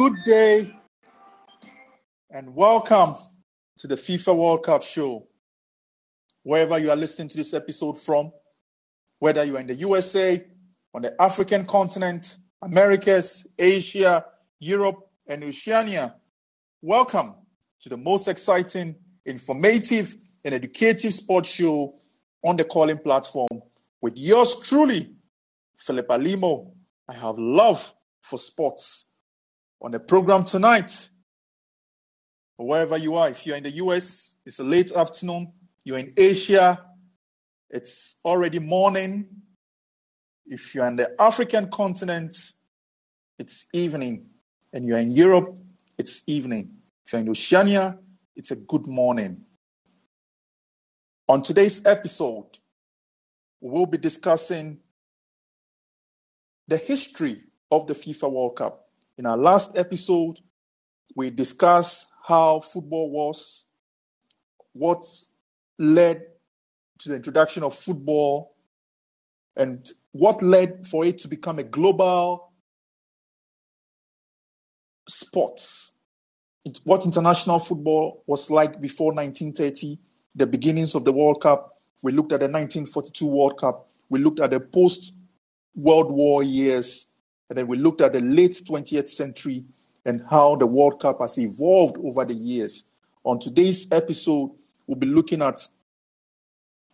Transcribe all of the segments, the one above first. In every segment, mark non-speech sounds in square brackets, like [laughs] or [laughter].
Good day and welcome to the FIFA World Cup show. Wherever you are listening to this episode from, whether you are in the USA, on the African continent, Americas, Asia, Europe, and Oceania, welcome to the most exciting, informative, and educative sports show on the Callin platform with yours truly, Philip Alimo. I have love for sports on the program tonight. Wherever you are, if you're in the US, it's a late afternoon. You're in Asia, it's already morning. If you're on the African continent, it's evening. And you're in Europe, it's evening. If you're in Oceania, it's a good morning. On today's episode, we'll be discussing the history of the FIFA World Cup. In our last episode, we discussed how football was, what led to the introduction of football, and what led for it to become a global sport. What international football was like before 1930, the beginnings of the World Cup. We looked at the 1942 World Cup. We looked at the post World War years and then we looked at the late 20th century and how the World Cup has evolved over the years. On today's episode, we'll be looking at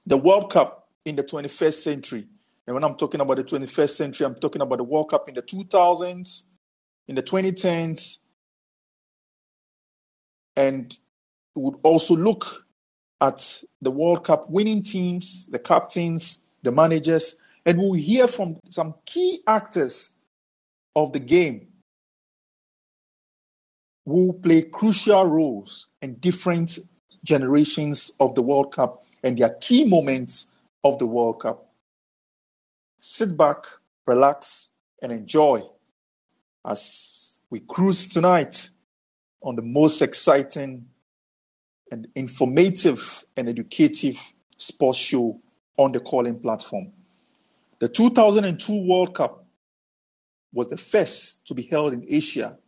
the World Cup in the 21st century. And when I'm talking about the 21st century, I'm talking about the World Cup in the 2000s, in the 2010s, and we would also look at the World Cup winning teams, the captains, the managers, and we'll hear from some key actors of the game will play crucial roles in different generations of the World Cup and their key moments of the World Cup. Sit back, relax, and enjoy as we cruise tonight on the most exciting and informative and educative sports show on the Callin platform. The 2002 World Cup was the first to be held in Asia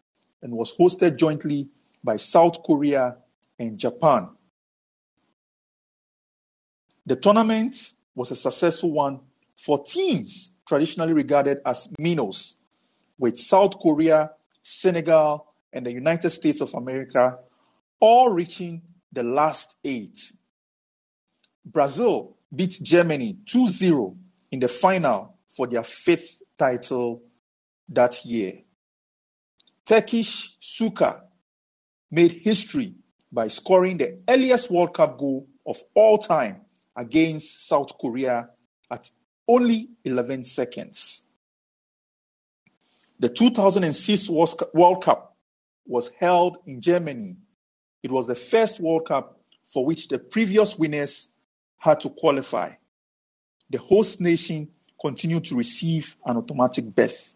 and was hosted jointly by South Korea and Japan. The tournament was a successful one for teams traditionally regarded as minnows, with South Korea, Senegal, and the United States of America all reaching the last eight. Brazil beat Germany 2 0 in the final for their fifth title that year. Turkish Suka made history by scoring the earliest World Cup goal of all time against South Korea at only 11 seconds. The 2006 World Cup was held in Germany. It was the first World Cup for which the previous winners had to qualify. The host nation continued to receive an automatic berth.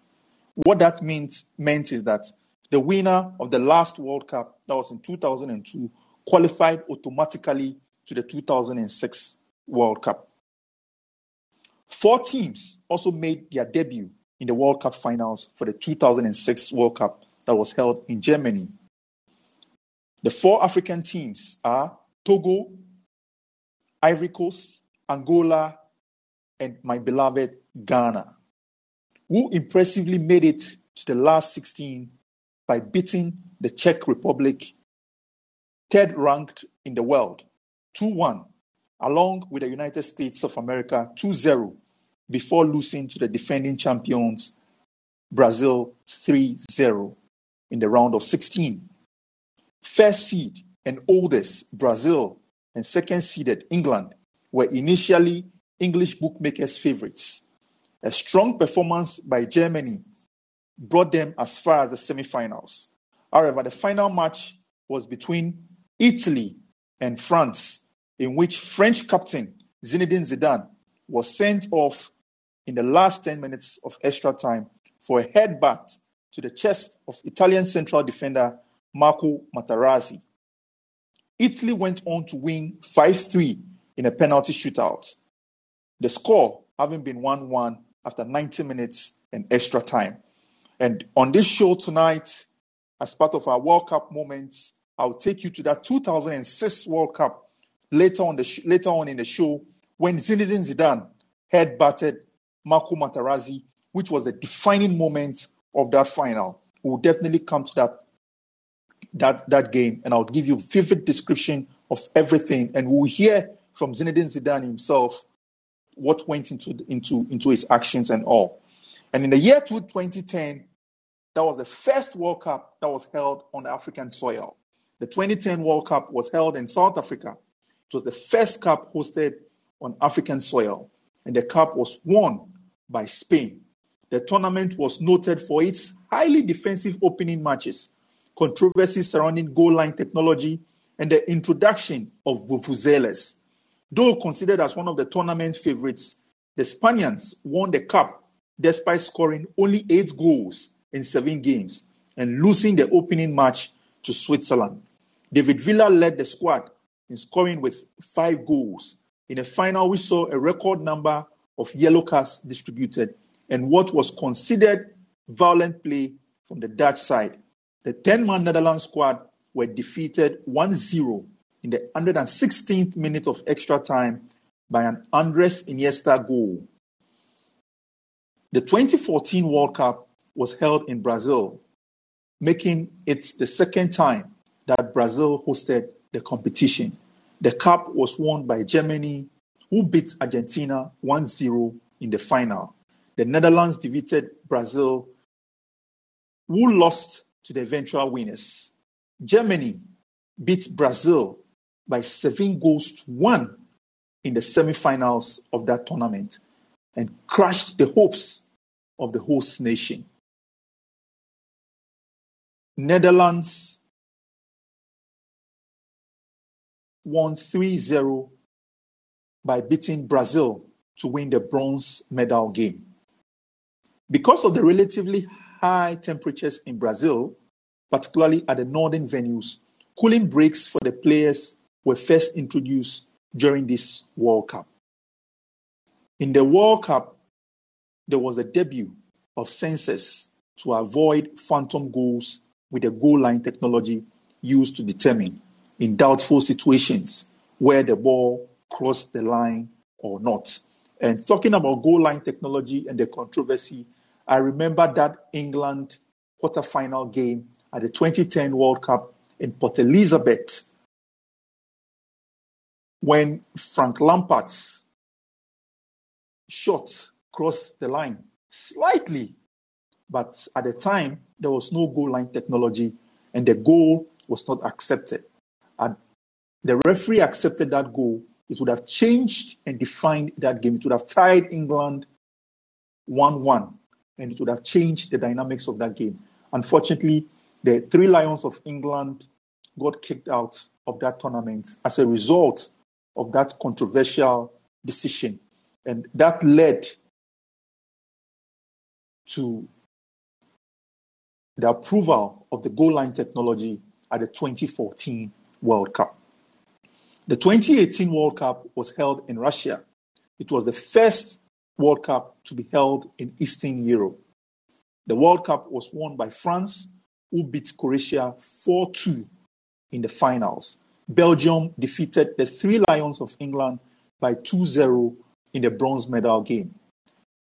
What that means meant is that the winner of the last World Cup, that was in 2002, qualified automatically to the 2006 World Cup. Four teams also made their debut in the World Cup finals for the 2006 World Cup that was held in Germany. The four African teams are Togo, Ivory Coast, Angola, and my beloved Ghana, who impressively made it to the last 16 by beating the Czech Republic, third ranked in the world, 2 1, along with the United States of America 2 0, before losing to the defending champions, Brazil 3 0, in the round of 16. First seed and oldest, Brazil, and second seeded, England, were initially English bookmakers' favorites. A strong performance by Germany brought them as far as the semifinals. However, the final match was between Italy and France, in which French captain Zinedine Zidane was sent off in the last 10 minutes of extra time for a headbutt to the chest of Italian central defender Marco Materazzi. Italy went on to win 5 3 in a penalty shootout. The score having been 1 1 after 90 minutes and extra time. And on this show tonight, as part of our World Cup moments, I'll take you to that 2006 World Cup later on, the sh- later on in the show when Zinedine Zidane head batted Marco Materazzi, which was a defining moment of that final. We'll definitely come to that that, that game, and I'll give you vivid description of everything, and we'll hear from Zinedine Zidane himself what went into, into, into his actions and all. And in the year 2010, that was the first World Cup that was held on African soil. The 2010 World Cup was held in South Africa. It was the first cup hosted on African soil, and the cup was won by Spain. The tournament was noted for its highly defensive opening matches, controversies surrounding goal line technology, and the introduction of vuvuzelas. Though considered as one of the tournament favorites, the Spaniards won the cup despite scoring only eight goals in seven games and losing the opening match to Switzerland. David Villa led the squad in scoring with five goals. In a final, we saw a record number of yellow cards distributed and what was considered violent play from the Dutch side. The 10 man Netherlands squad were defeated 1 0 in the 116th minute of extra time by an Andres Iniesta goal. The 2014 World Cup was held in Brazil, making it the second time that Brazil hosted the competition. The cup was won by Germany, who beat Argentina 1 0 in the final. The Netherlands defeated Brazil, who lost to the eventual winners. Germany beat Brazil by seven goals to one in the semifinals of that tournament and crushed the hopes of the host nation. Netherlands won 3 0 by beating Brazil to win the bronze medal game. Because of the relatively high temperatures in Brazil, particularly at the northern venues, cooling breaks for the players were first introduced during this World Cup. In the World Cup, there was a debut of sensors to avoid phantom goals with the goal line technology used to determine in doubtful situations where the ball crossed the line or not. And talking about goal line technology and the controversy, I remember that England quarterfinal game at the 2010 World Cup in Port Elizabeth when Frank Lampard's shot crossed the line slightly, but at the time there was no goal line technology and the goal was not accepted. And the referee accepted that goal, it would have changed and defined that game. It would have tied England 1 1 and it would have changed the dynamics of that game. Unfortunately, the Three Lions of England got kicked out of that tournament as a result of that controversial decision. And that led to the approval of the goal line technology at the 2014 World Cup. The 2018 World Cup was held in Russia. It was the first World Cup to be held in Eastern Europe. The World Cup was won by France, who beat Croatia 4 2 in the finals. Belgium defeated the Three Lions of England by 2 0 in the bronze medal game.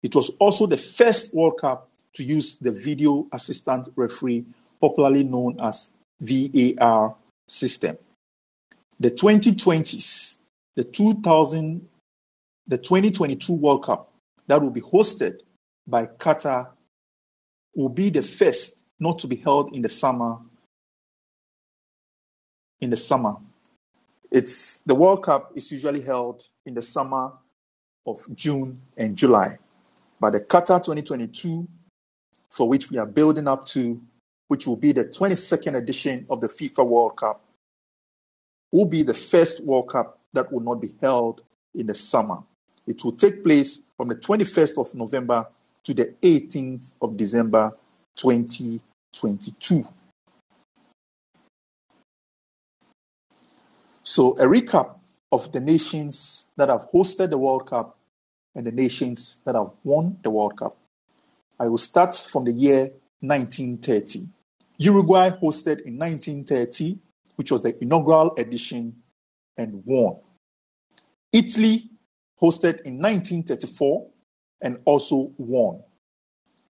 It was also the first World Cup to use the video assistant referee, popularly known as VAR system. The 2020s, the 2000, the 2022 World Cup that will be hosted by Qatar will be the first not to be held in the summer. In the summer, it's the World Cup is usually held in the summer of June and July, but the Qatar 2022, for which we are building up to, which will be the 22nd edition of the FIFA World Cup, will be the first World Cup that will not be held in the summer. It will take place from the 21st of November to the 18th of December 2022. So, a recap of the nations that have hosted the World Cup and the nations that have won the World Cup. I will start from the year 1930. Uruguay hosted in 1930, which was the inaugural edition, and won. Italy hosted in 1934 and also won.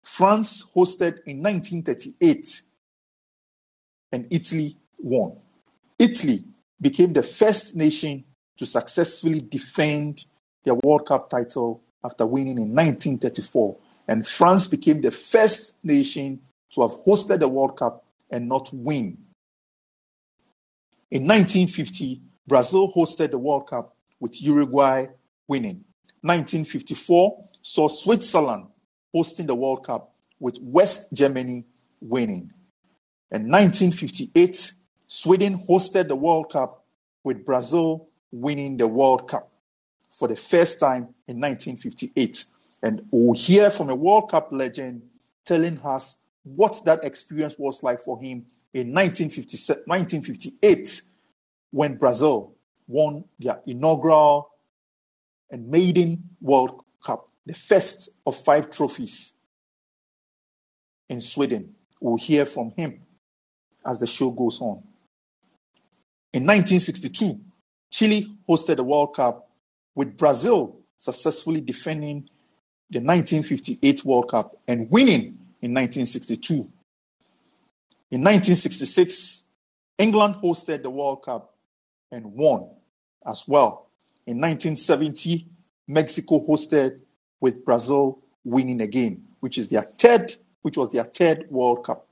France hosted in 1938 and Italy won. Italy became the first nation to successfully defend their World Cup title after winning in 1934. And France became the first nation to have hosted the World Cup and not win. In 1950, Brazil hosted the World Cup with Uruguay winning. 1954 saw Switzerland hosting the World Cup with West Germany winning. In 1958, Sweden hosted the World Cup with Brazil winning the World Cup for the first time in 1958. And we'll hear from a World Cup legend telling us what that experience was like for him in 1958 when Brazil won their inaugural and maiden World Cup, the first of five trophies in Sweden. We'll hear from him as the show goes on. In 1962, Chile hosted the World Cup with Brazil successfully defending the 1958 World Cup and winning in 1962. In 1966, England hosted the World Cup and won as well. In 1970, Mexico hosted with Brazil winning again, which is their third, which was their third World Cup.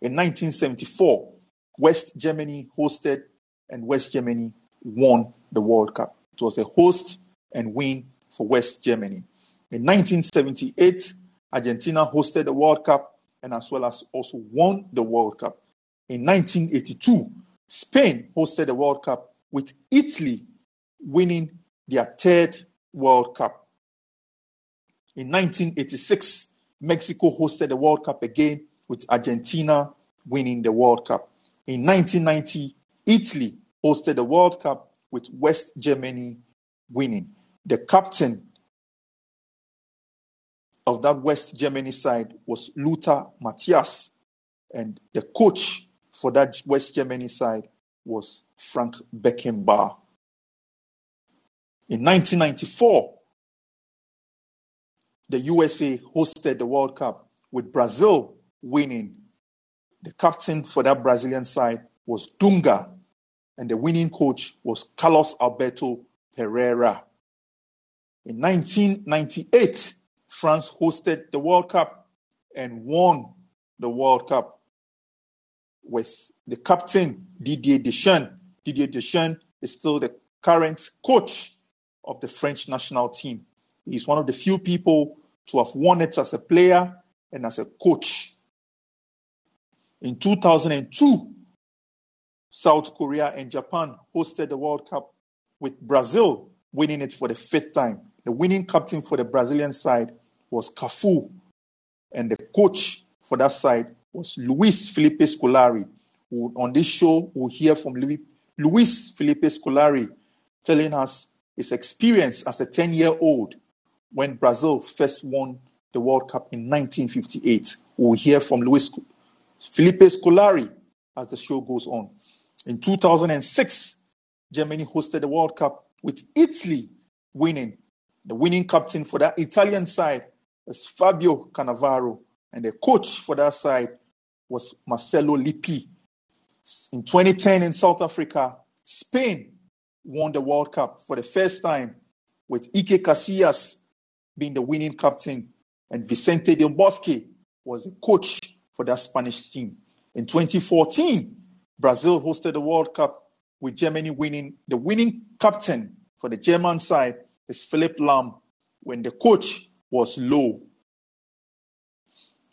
In 1974, West Germany hosted and West Germany won the World Cup. It was a host and win for West Germany. In 1978, Argentina hosted the World Cup and as well as also won the World Cup. In 1982, Spain hosted the World Cup with Italy winning their third World Cup. In 1986, Mexico hosted the World Cup again with Argentina winning the World Cup. In 1990, Italy hosted the World Cup with West Germany winning. The captain of that West Germany side was Lothar Matthäus, and the coach for that West Germany side was Frank Beckenbauer. In 1994, the USA hosted the World Cup with Brazil winning. The captain for that Brazilian side was Dunga, and the winning coach was Carlos Alberto Parreira. In 1998, France hosted the World Cup and won the World Cup with the captain Didier Deschamps. Didier Deschamps is still the current coach of the French national team. He's one of the few people to have won it as a player and as a coach. In 2002, South Korea and Japan hosted the World Cup with Brazil winning it for the fifth time. The winning captain for the Brazilian side was Cafu, and the coach for that side was Luis Felipe Scolari. On this show, we'll hear from Luis Felipe Scolari telling us his experience as a 10 year old when Brazil first won the World Cup in 1958. We'll hear from Luis Felipe Scolari as the show goes on. In 2006, Germany hosted the World Cup with Italy winning. The winning captain for that Italian side was Fabio Cannavaro, and the coach for that side was Marcello Lippi. In 2010 in South Africa, Spain won the World Cup for the first time with Iker Casillas being the winning captain and Vicente Del Bosque was the coach for that Spanish team. In 2014, Brazil hosted the World Cup with Germany winning. The winning captain for the German side is Philipp Lahm when the coach was Löw.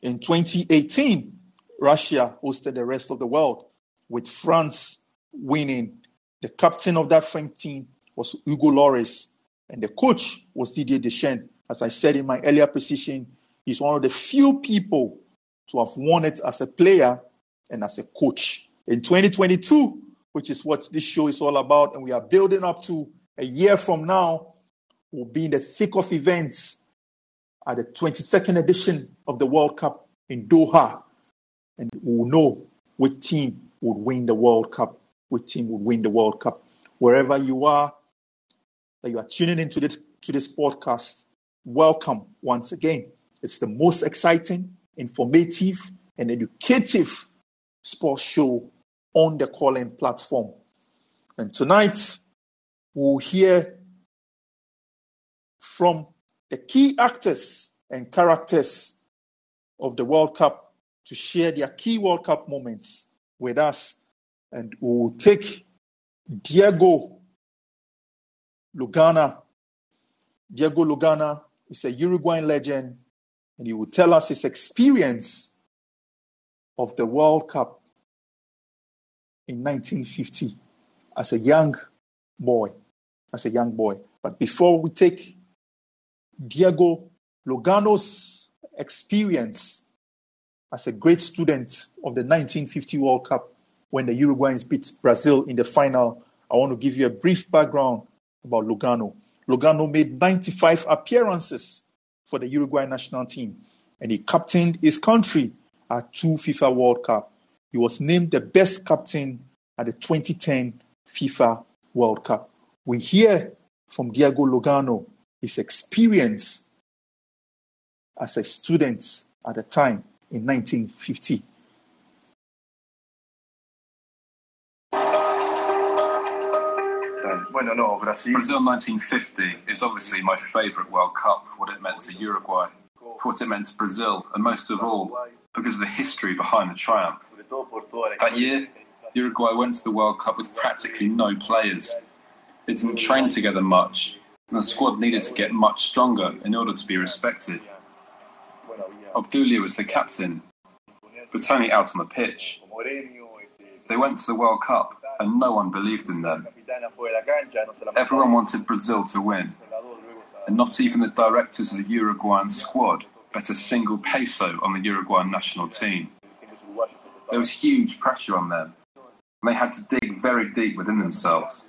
In 2018, Russia hosted the rest of the world with France winning. The captain of that French team was Hugo Lloris, and the coach was Didier Deschamps. As I said in my earlier position, he's one of the few people to have won it as a player and as a coach. In 2022, which is what this show is all about, and we are building up to a year from now, we'll be in the thick of events at the 22nd edition of the World Cup in Doha. And we'll know which team would win the World Cup, which team would win the World Cup. Wherever you are, that you are tuning into this, to this podcast, welcome once again. It's the most exciting, informative, and educative sports show on the Callin platform. And tonight, we'll hear from the key actors and characters of the World Cup to share their key World Cup moments with us. And we'll take Diego Lugano. Diego Lugano is a Uruguayan legend, and he will tell us his experience of the World Cup in 1950 as a young boy. As a young boy. But before we take Diego Lugano's experience as a great student of the 1950 World Cup when the Uruguayans beat Brazil in the final, I want to give you a brief background about Lugano. Lugano made 95 appearances for the Uruguay national team, and he captained his country at two FIFA World Cup. He was named the best captain at the 2010 FIFA World Cup. We hear from Diego Lugano his experience as a student at the time in 1950. Brazil 1950 is obviously my favourite World Cup, what it meant to Uruguay, what it meant to Brazil, and most of all, because of the history behind the triumph. That year, Uruguay went to the World Cup with practically no players. It didn't train together much, and the squad needed to get much stronger in order to be respected. Obdulio was the captain, but Tony out on the pitch. They went to the World Cup, and no one believed in them. Everyone wanted Brazil to win, and not even the directors of the Uruguayan squad bet a single peso on the Uruguayan national team. There was huge pressure on them, and they had to dig very deep within themselves.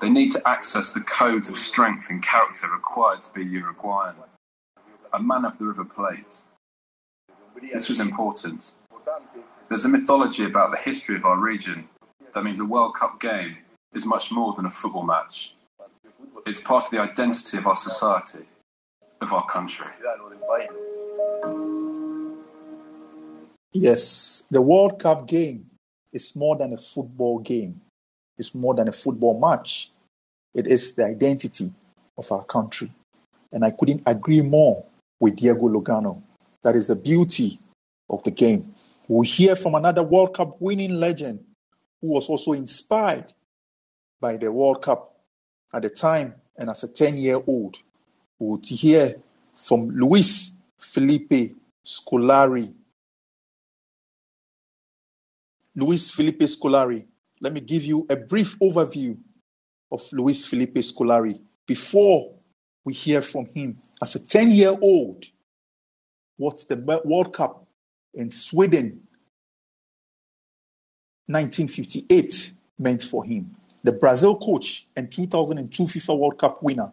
They need to access the codes of strength and character required to be Uruguayan. A man of the River Plate. This was important. There's a mythology about the history of our region that means a World Cup game is much more than a football match. It's part of the identity of our society, of our country. Yes, the World Cup game is more than a football game. It's more than a football match. It is the identity of our country. And I couldn't agree more with Diego Lugano. That is the beauty of the game. We'll hear from another World Cup winning legend who was also inspired by the World Cup at the time and as a 10 year old. We would hear from Luis Felipe Scolari. Luis Felipe Scolari. Let me give you a brief overview of Luis Felipe Scolari before we hear from him. As a 10 year old, what's the World Cup in Sweden 1958 meant for him. The Brazil coach and 2002 FIFA World Cup winner,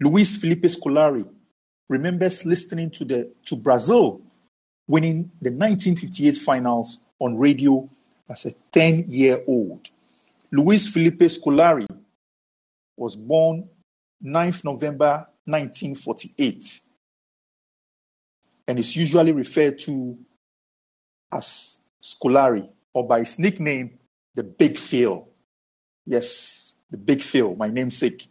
Luis Felipe Scolari, remembers listening to, the, to Brazil winning the 1958 finals on radio as a 10 year old. Luis Felipe Scolari was born 9th November 1948 and is usually referred to as Scolari or by his nickname, the Big Phil. Yes, the Big Phil, my namesake.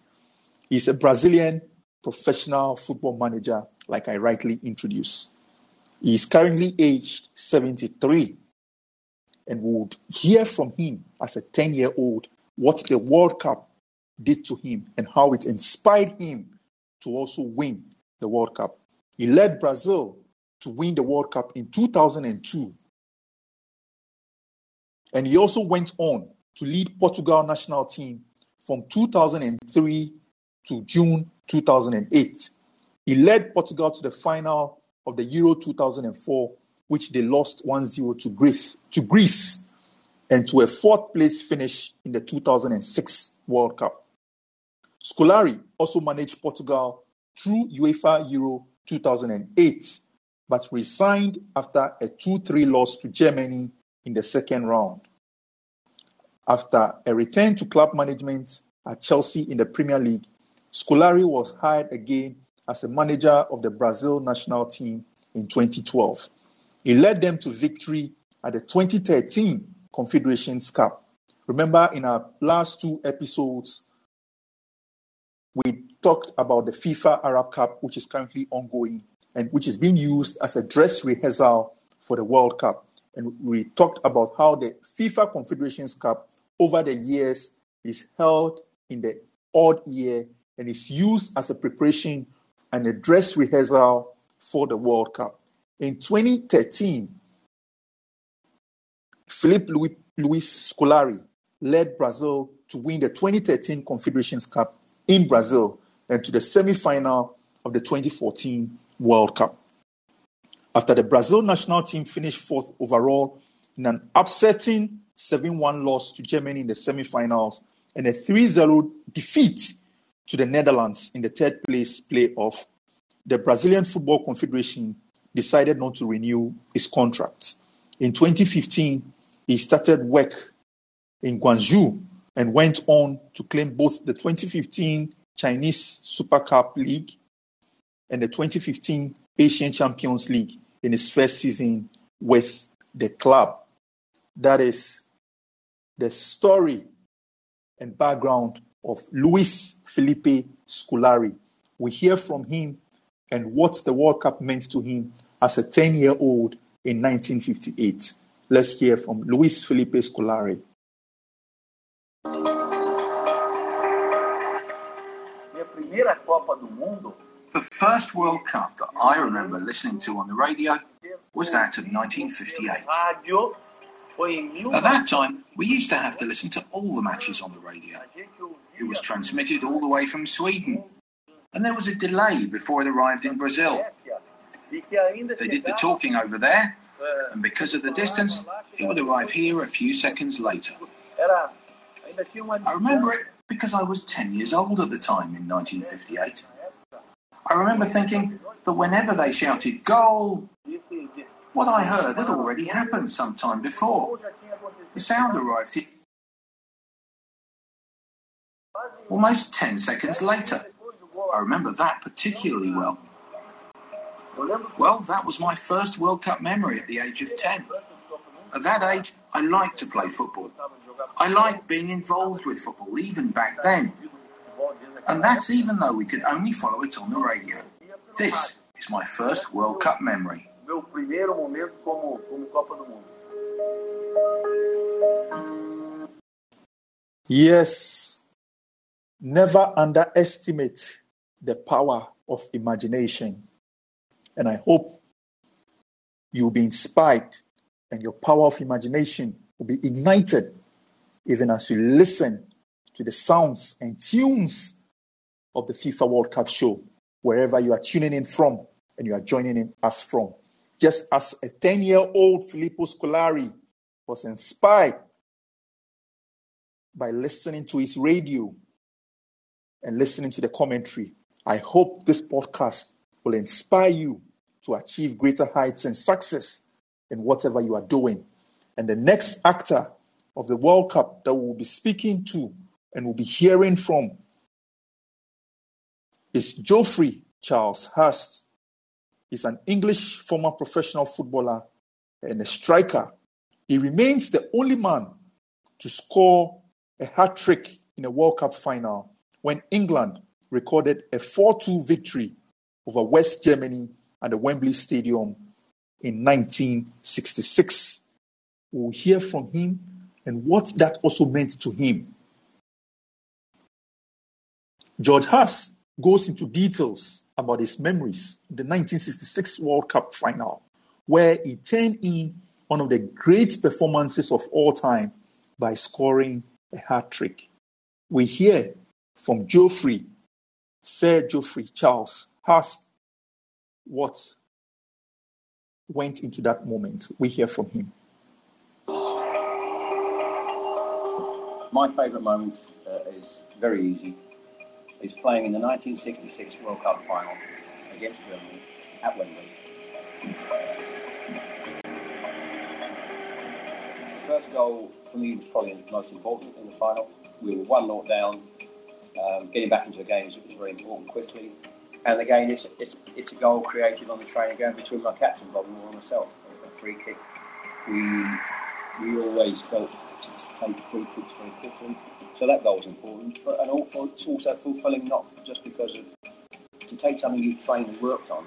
He's a Brazilian professional football manager, like I rightly introduced. He is currently aged 73 and would hear from him as a 10 year old what the World Cup did to him and how it inspired him to also win the World Cup. He led Brazil to win the World Cup in 2002 and he also went on to lead Portugal national team from 2003 to June 2008. He led Portugal to the final of the Euro 2004, which they lost 1-0 to Greece, to Greece and to a fourth place finish in the 2006 World Cup. Scolari also managed Portugal through UEFA Euro 2008, but resigned after a 2-3 loss to Germany in the second round. After a return to club management at Chelsea in the Premier League, Scolari was hired again as a manager of the Brazil national team in 2012. He led them to victory at the 2013 Confederations Cup. Remember, in our last two episodes, we talked about the FIFA Arab Cup, which is currently ongoing and which is being used as a dress rehearsal for the World Cup. And we talked about how the FIFA Confederations Cup over the years is held in the odd year and is used as a preparation and a dress rehearsal for the World Cup. In 2013, Philip Louis, Luis Scolari led Brazil to win the 2013 Confederations Cup in Brazil and to the semi final of the 2014 World Cup. After the Brazil national team finished fourth overall in an upsetting 7 1 loss to Germany in the semi finals and a 3 0 defeat to the Netherlands in the third place playoff, the Brazilian Football Confederation decided not to renew his contract. In 2015, he started work in Guangzhou and went on to claim both the 2015 Chinese Super Cup League and the 2015 Asian Champions League in his first season with the club. That is the story and background of Luis Felipe Scolari. We hear from him and what the World Cup meant to him as a 10 year old in 1958. Let's hear from Luis Felipe Scolari. The first World Cup that I remember listening to on the radio was that of 1958. At that time, we used to have to listen to all the matches on the radio. It was transmitted all the way from Sweden, and there was a delay before it arrived in Brazil. They did the talking over there, and because of the distance, it would arrive here a few seconds later. I remember it because I was 10 years old at the time in 1958. I remember thinking that whenever they shouted goal, what I heard had already happened some time before. The sound arrived here almost 10 seconds later. I remember that particularly well. Well, that was my first World Cup memory at the age of 10. At that age, I liked to play football. I liked being involved with football, even back then. And that's even though we could only follow it on the radio. This is my first World Cup memory. Yes, never underestimate the power of imagination. And I hope you will be inspired and your power of imagination will be ignited even as you listen to the sounds and tunes of the FIFA World Cup show, wherever you are tuning in from and you are joining in us from. Just as a 10 year old Filippo Scolari was inspired by listening to his radio and listening to the commentary, I hope this podcast will inspire you to achieve greater heights and success in whatever you are doing. And the next actor of the World Cup that we'll be speaking to and will be hearing from is Geoffrey Charles Hurst. He's an English former professional footballer and a striker. He remains the only man to score a hat trick in a World Cup final when England recorded a 4 2 victory over West Germany at the Wembley Stadium in 1966. We'll hear from him and what that also meant to him. George Hurst goes into details about his memories of the 1966 World Cup final, where he turned in one of the great performances of all time by scoring a hat trick. We hear from Geoffrey, Sir Geoffrey Charles Hurst, what went into that moment. We hear from him. My favourite moment uh, is very easy. Is playing in the 1966 World Cup final against Germany at Wembley. The first goal for me was probably the most important in the final. We were 1 0 down. Um, getting back into the game was very important quickly. And again, it's, it's, it's a goal created on the training ground between my captain, Bob Moore, and myself. A, free kick. We, we always felt to take free kicks very quickly. So that goal was important. But, and also, it's also fulfilling, not just because of to take something you trained and worked on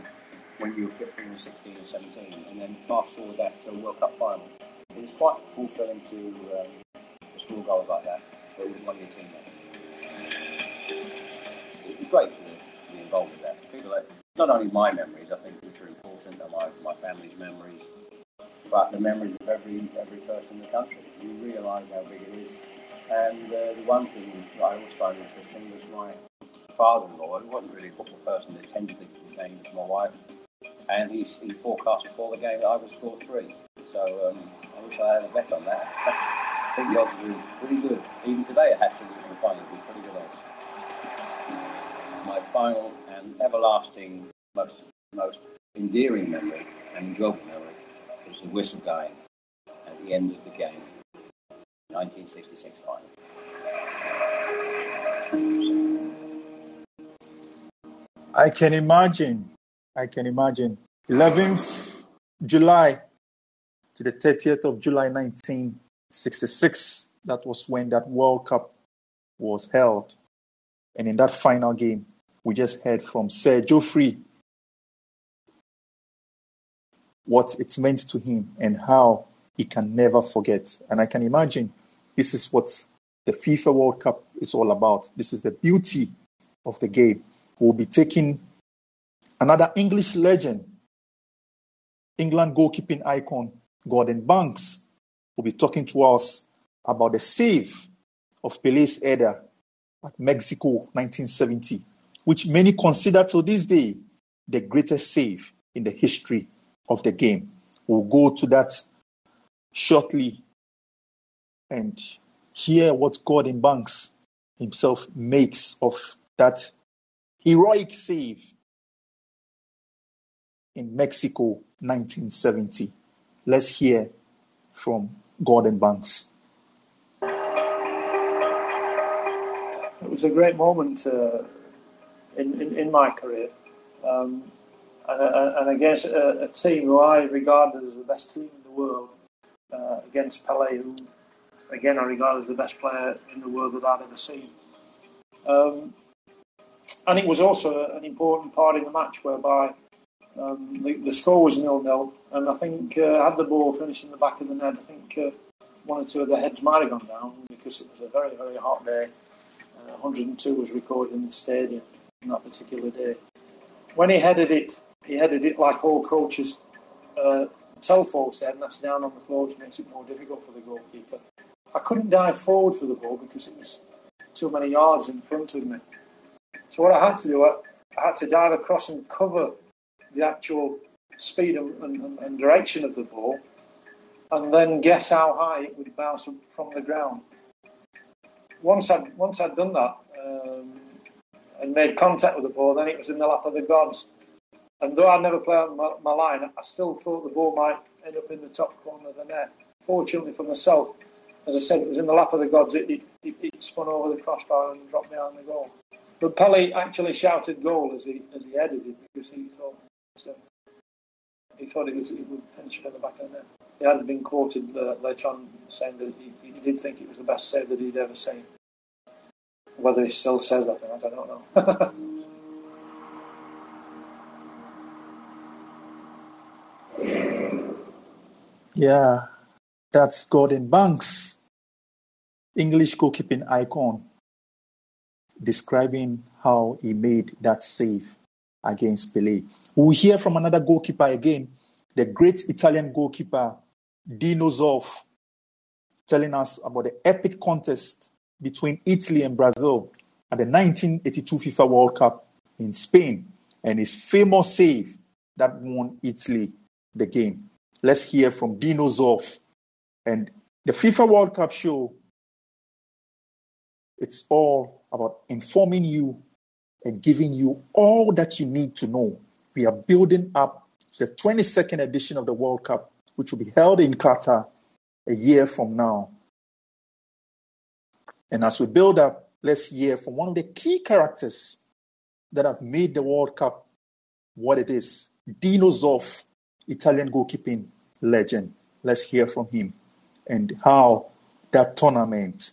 when you were 15 or 16 or 17 and then fast forward that to a World Cup final. It's quite fulfilling to, um, score goals like that, but with one of your teammates. It was great for me to be involved with that. Not only my memories, I think, which are important, and my, my family's memories, but the memories of every every person in the country. You realise how big it is. And uh, the one thing that I always found interesting was my father-in-law. He wasn't really a football person. He attended the game with my wife, and he, he forecast before the game that I would score three. So um, I wish I had a bet on that. [laughs] I think the odds were pretty good. Even today, a hat trick in the final my final and everlasting, most, most endearing memory and enjoyable memory was the whistle going at the end of the game, 1966 final. I can imagine. I can imagine. 11th July to the 30th of July 1966. That was when that World Cup was held. And in that final game, we just heard from Sir Geoffrey what it meant to him and how he can never forget. And I can imagine this is what the FIFA World Cup is all about. This is the beauty of the game. We'll be taking another English legend, England goalkeeping icon, Gordon Banks, will be talking to us about the save of Pele's header at Mexico 1970 which many consider to this day the greatest save in the history of the game. We'll go to that shortly and hear what Gordon Banks himself makes of that heroic save in Mexico 1970. Let's hear from Gordon Banks. It was a great moment. Uh in, in, in my career. Um, and, and, against a, a, team who I regarded as the best team in the world, uh, against Pele, who again I regard as the best player in the world that I'd ever seen. Um, and it was also an important part in the match whereby um, the, the, score was nil-nil, and I think uh, had the ball finished in the back of the net, I think uh, one or two of the heads might have gone down because it was a very, very hot day. Uh, 102 was recorded in the stadium on that particular day. When he headed it, he headed it like all coaches uh, Telfo said, and that's down on the floor, which makes it more difficult for the goalkeeper. I couldn't dive forward for the ball because it was too many yards in front of me. So what I had to do, I, I had to dive across and cover the actual speed and, and, and, direction of the ball, and then guess how high it would bounce from the ground. Once I'd once I'd done that um, and made contact with the ball, then it was in the lap of the gods. And though I never played on my, my line, I still thought the ball might end up in the top corner of the net. Fortunately for myself, as I said, it was in the lap of the gods. It, it, it spun over the crossbar and dropped behind the goal. But Pelé actually shouted goal as he as he headed it because he thought he thought it was it would finish it in the back of the net. He had been quoted uh, later on saying that he, he, did think it was the best save that he'd ever seen. Whether he still says that, or not, I don't know. [laughs] yeah, that's Gordon Banks, English goalkeeping icon, describing how he made that save against Pelé. We'll hear from another goalkeeper again, the great Italian goalkeeper Dino Zoff, telling us about the epic contest between Italy and Brazil at the 1982 FIFA World Cup in Spain and his famous save that won Italy the game. Let's hear from Dino Zoff. And the FIFA World Cup show, it's all about informing you and giving you all that you need to know we are building up the 22nd edition of the World Cup, which will be held in Qatar a year from now. And as we build up, let's hear from one of the key characters that have made the World Cup what it is Dino Zoff, Italian goalkeeping legend. Let's hear from him and how that tournament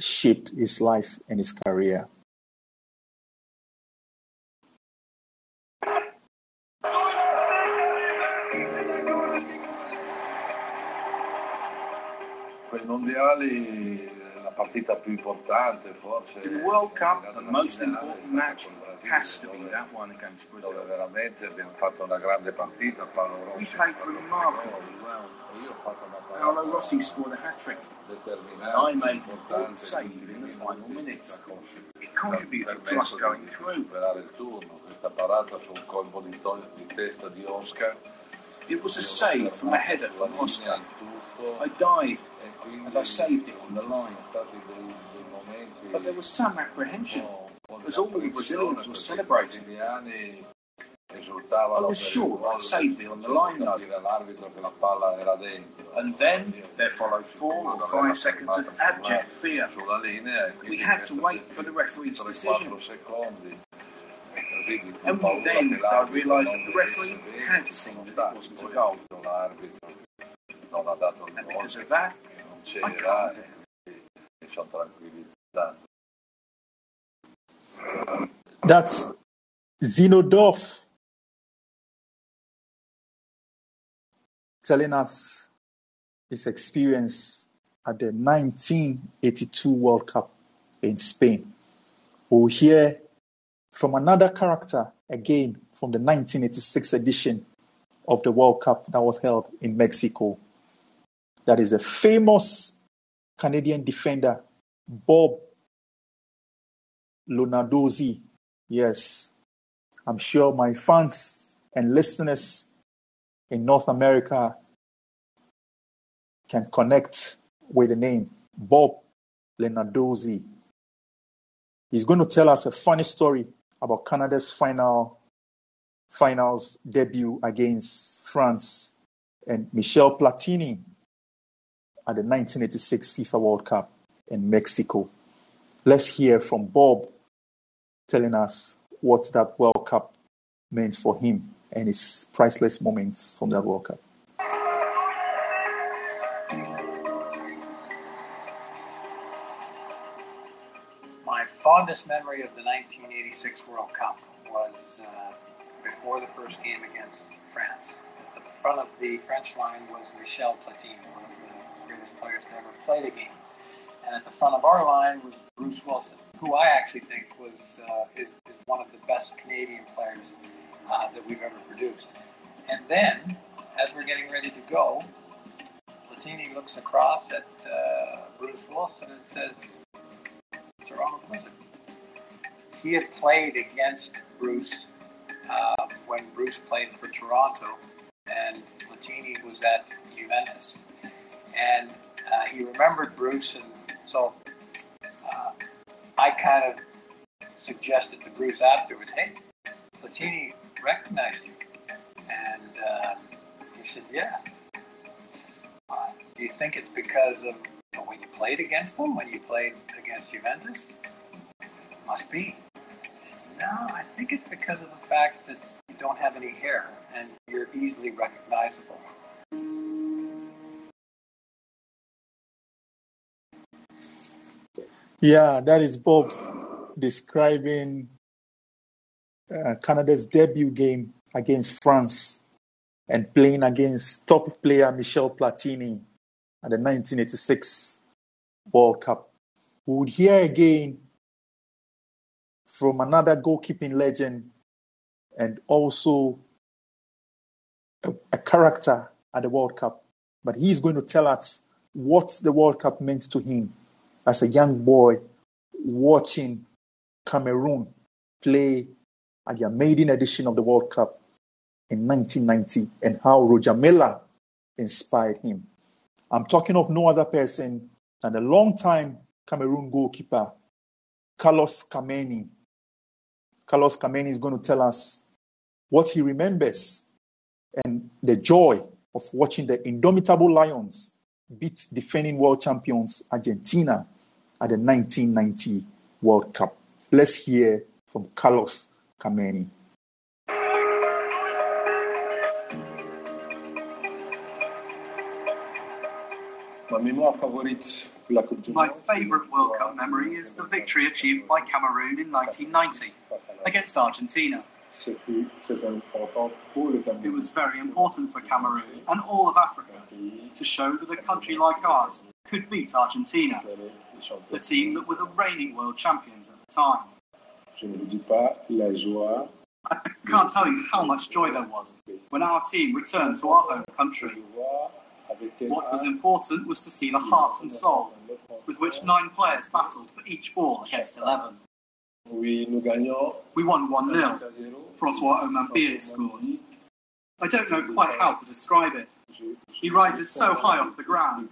shaped his life and his career. quei mondiali la partita più importante forse in the World Cup the most important match has to be that one against Brazil. dove veramente abbiamo fatto una grande partita Paolo Rossi we played remarkably well. io ho fatto una Paolo Rossi scored a hat-trick. I made important save in the final minutes. it contributed to us going through. il turno. Questa parata sul colpo di, di testa di Oscar. It was a save from a header from Oscar. I dived and I saved it on the line. But there was some apprehension, as all the Brazilians were celebrating. I was sure I saved it on the line though. And then there followed four or five seconds of abject fear. We had to wait for the referee's decision. And then I realised that the referee had seen that it wasn't a goal. And because of that, c'era e sono tranquillizzato. That's Dino Zoff telling us his experience at the 1982 World Cup in Spain. We'll hear from another character again from the 1986 edition of the World Cup that was held in Mexico that is the famous Canadian defender, Bob Lenarduzzi. Yes, I'm sure my fans and listeners in North America can connect with the name Bob Lenarduzzi. He's going to tell us a funny story about Canada's final finals debut against France and Michel Platini at the 1986 FIFA World Cup in Mexico. Let's hear from Bob telling us what that World Cup meant for him and his priceless moments from that World Cup. My fondest memory of the 1986 World Cup was uh, before the first game against France. At the front of the French line was Michel Platini, greatest players to ever play the game. And at the front of our line was Bruce Wilson, who I actually think was uh, is, is, one of the best Canadian players uh, that we've ever produced. And then as we're getting ready to go, Platini looks across at uh, Bruce Wilson and says, Toronto Blizzard. He had played against Bruce uh, when Bruce played for Toronto, and Platini was at Juventus. And uh, he remembered Bruce, and so uh, I kind of suggested to Bruce afterwards, hey, Platini recognized you. And um, he said, yeah. Uh, do you think it's because of you know, when you played against them, when you played against Juventus? Must be. Said, no, I think it's because of the fact that you don't have any hair and you're easily recognizable. Yeah, that is Bob describing uh, Canada's debut game against France and playing against top player Michel Platini at the 1986 World Cup. We would hear again from another goalkeeping legend and also a, a character at the World Cup. But he's going to tell us what the World Cup meant to him as a young boy watching Cameroon play at their maiden edition of the World Cup in 1990 and how Roger Milla inspired him. I'm talking of no other person than the long-time Cameroon goalkeeper, Carlos Kameni. Carlos Kameni is going to tell us what he remembers and the joy of watching the indomitable Lions beat defending world champions Argentina at the 1990 World Cup. Let's hear from Carlos Kameni. My favourite World Cup memory is the victory achieved by Cameroon in 1990 against Argentina. It was very important for Cameroon and all of Africa to show that a country like ours could beat Argentina, the team that were the reigning world champions at the time. I can't tell you how much joy there was when our team returned to our home country. What was important was to see the heart and soul with which nine players battled for each ball against 11. We won 1 0. Francois Omam-Biyik scored. I don't know quite how to describe it. He rises so high off the ground.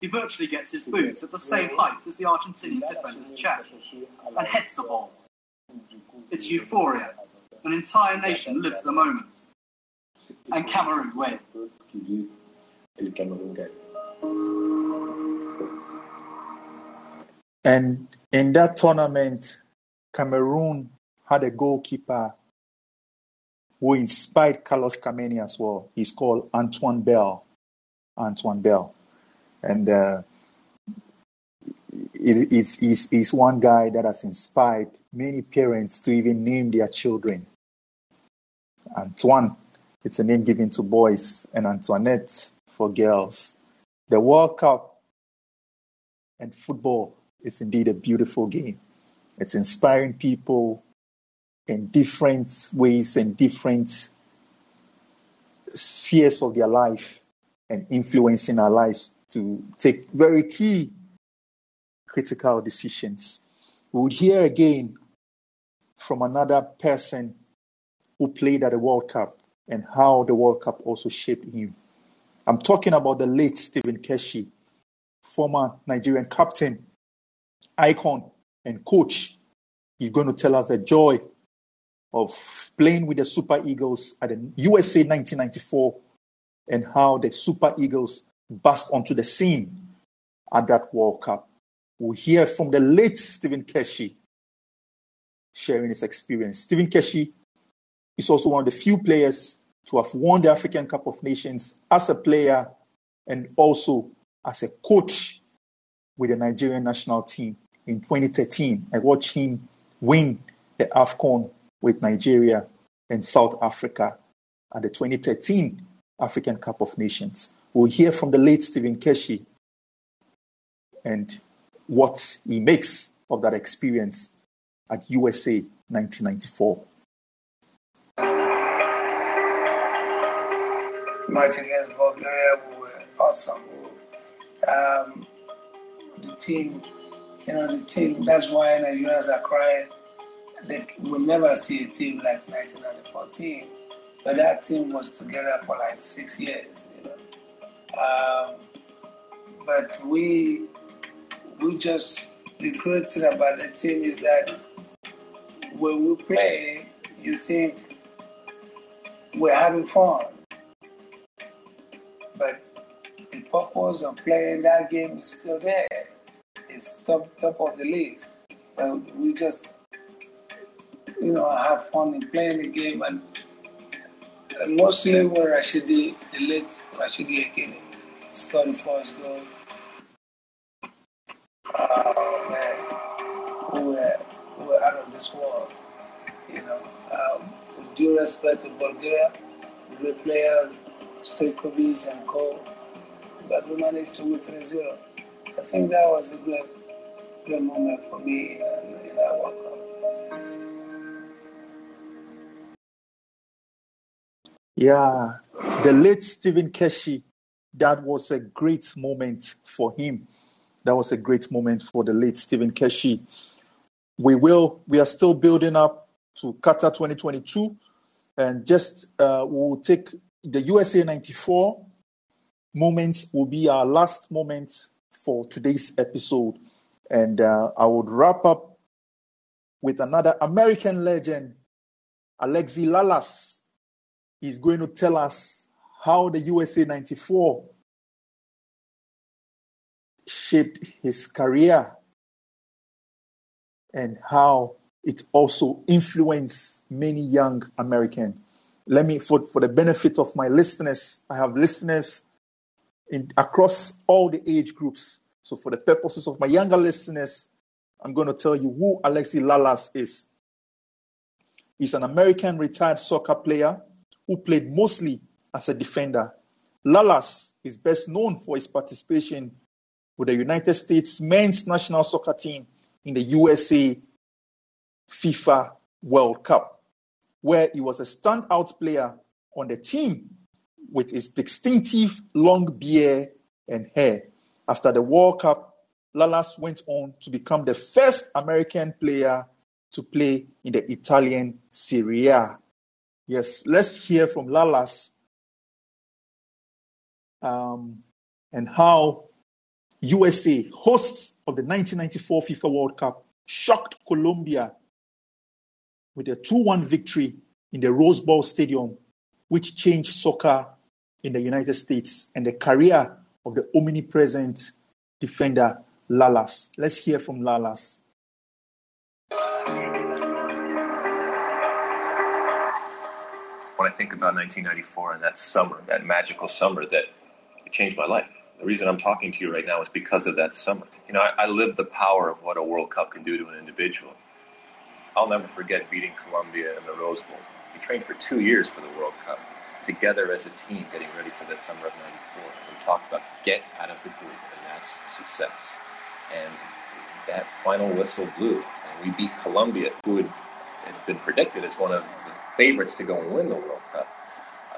He virtually gets his boots at the same height as the Argentinian defender's chest and heads the ball. It's euphoria. An entire nation lives the moment. And Cameroon win. And in that tournament, Cameroon had a goalkeeper who inspired Carlos Kameni as well. He's called Antoine Bell. Antoine Bell. And uh, is is is one guy that has inspired many parents to even name their children. Antoine, it's a name given to boys, and Antoinette for girls. The World Cup and football is indeed a beautiful game. It's inspiring people in different ways and different spheres of their life and influencing our lives to take very key critical decisions. We would hear again from another person who played at the World Cup and how the World Cup also shaped him. I'm talking about the late Stephen Keshi, former Nigerian captain, icon, and coach. He's going to tell us the joy of playing with the Super Eagles at the USA 1994 and how the Super Eagles burst onto the scene at that World Cup. We'll hear from the late Stephen Keshi sharing his experience. Stephen Keshi is also one of the few players to have won the African Cup of Nations as a player and also as a coach with the Nigerian national team in 2013. I watched him win the AFCON with Nigeria and South Africa at the 2013 African Cup of Nations. We'll hear from the late Stephen Keshi and what he makes of that experience at USA 1994. match against Bulgaria, were awesome. Um, the team, you know, the team. That's why Nigerians are crying. They will never see a team like 1994 team. But that team was together for like six years, you know. Um, but we we just the great thing about the team is that when we play, you think we're having fun. But the purpose of playing that game is still there. It's top top of the league. But we just you know have fun in playing the game and mostly when Rashidi, the late Rashidi Yekini, scored the first goal. Oh man, we were, we were out of this world. You know, um, with due respect to Bulgaria, great players, Stoichkov and Co. But we managed to win 3 0. I think that was a great, great moment for me Cup. Yeah, the late Stephen Keshi, that was a great moment for him. That was a great moment for the late Stephen Keshi. We will, we are still building up to Qatar 2022, and just uh, we'll take the USA 94 moment will be our last moment for today's episode, and uh, I would wrap up with another American legend, Alexi Lalas He's going to tell us how the USA 94 shaped his career and how it also influenced many young Americans. Let me, for, for the benefit of my listeners, I have listeners in, across all the age groups. So, for the purposes of my younger listeners, I'm going to tell you who Alexi Lalas is. He's an American retired soccer player who played mostly as a defender. Lalas is best known for his participation with the United States men's national soccer team in the USA FIFA World Cup, where he was a standout player on the team with his distinctive long beard and hair. After the World Cup, Lalas went on to become the first American player to play in the Italian Serie A. Yes, let's hear from Lalas um, and how USA, hosts of the 1994 FIFA World Cup, shocked Colombia with a 2 1 victory in the Rose Bowl Stadium, which changed soccer in the United States and the career of the omnipresent defender Lalas. Let's hear from Lalas. When I think about 1994 and that summer, that magical summer that changed my life. The reason I'm talking to you right now is because of that summer. You know, I, I lived the power of what a World Cup can do to an individual. I'll never forget beating Colombia in the Rose Bowl. We trained for two years for the World Cup, together as a team, getting ready for that summer of '94. We talked about get out of the group, and that's success. And that final whistle blew, and we beat Colombia, who had, had been predicted as one of favorites to go and win the World Cup.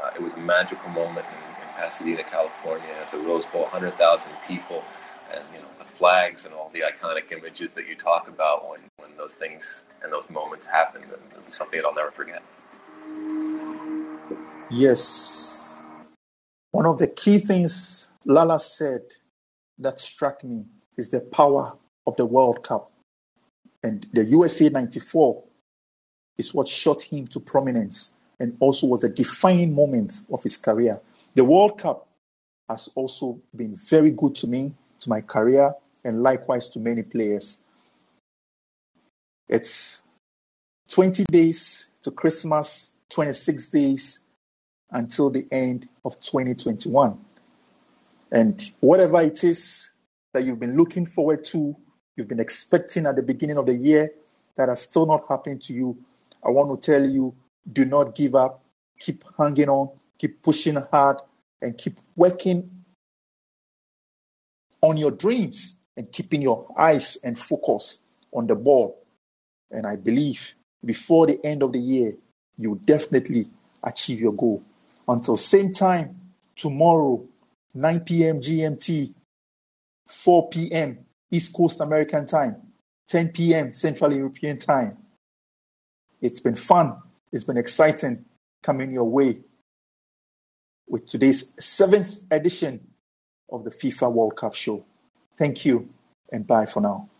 Uh, it was a magical moment in, in Pasadena, California, at the Rose Bowl, 100,000 people, and you know the flags and all the iconic images that you talk about when, when those things and those moments happened. It'll be something that I'll never forget. Yes. One of the key things Lala said that struck me is the power of the World Cup. And the USA 94 is what shot him to prominence and also was a defining moment of his career. The World Cup has also been very good to me, to my career, and likewise to many players. It's 20 days to Christmas, 26 days until the end of 2021. And whatever it is that you've been looking forward to, you've been expecting at the beginning of the year, that has still not happened to you, I want to tell you do not give up. Keep hanging on, keep pushing hard, and keep working on your dreams and keeping your eyes and focus on the ball. And I believe before the end of the year, you definitely achieve your goal. Until same time, tomorrow, 9 p.m. GMT, 4 p.m. East Coast American time, 10 p.m. Central European time. It's been fun. It's been exciting coming your way with today's seventh edition of the FIFA World Cup show. Thank you and bye for now.